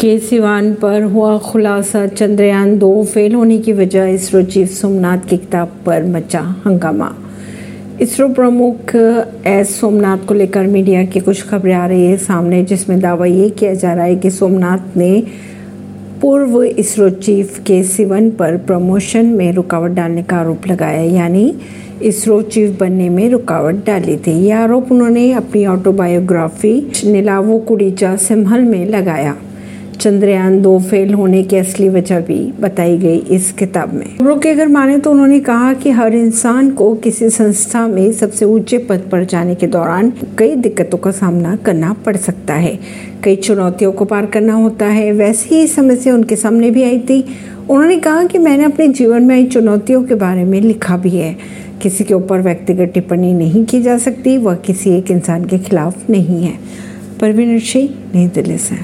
के सिवान पर हुआ खुलासा, चंद्रयान दो फेल होने की वजह इसरो चीफ सोमनाथ की किताब पर मचा हंगामा। इसरो प्रमुख एस सोमनाथ को लेकर मीडिया की कुछ खबरें आ रही है सामने, जिसमें दावा ये किया जा रहा है कि सोमनाथ ने पूर्व इसरो चीफ के सिवन पर प्रमोशन में रुकावट डालने का आरोप लगाया, यानी इसरो चीफ बनने में रुकावट डाली थी। यह आरोप उन्होंने अपनी ऑटोबायोग्राफी नीलावो कुड़ीचा सिम्हल में लगाया। चंद्रयान दो फेल होने की असली वजह भी बताई गई इस किताब में। खबरों के अगर माने तो उन्होंने कहा कि हर इंसान को किसी संस्था में सबसे ऊँचे पद पर जाने के दौरान कई दिक्कतों का सामना करना पड़ सकता है। कई चुनौतियों को पार करना होता है। वैसी ही समस्या उनके सामने भी आई थी। उन्होंने कहा कि मैंने अपने जीवन में आई चुनौतियों के बारे में लिखा भी है। किसी के ऊपर व्यक्तिगत टिप्पणी नहीं की जा सकती। वह किसी एक इंसान के खिलाफ नहीं है। परवीन सिंह, नई दिल्ली से।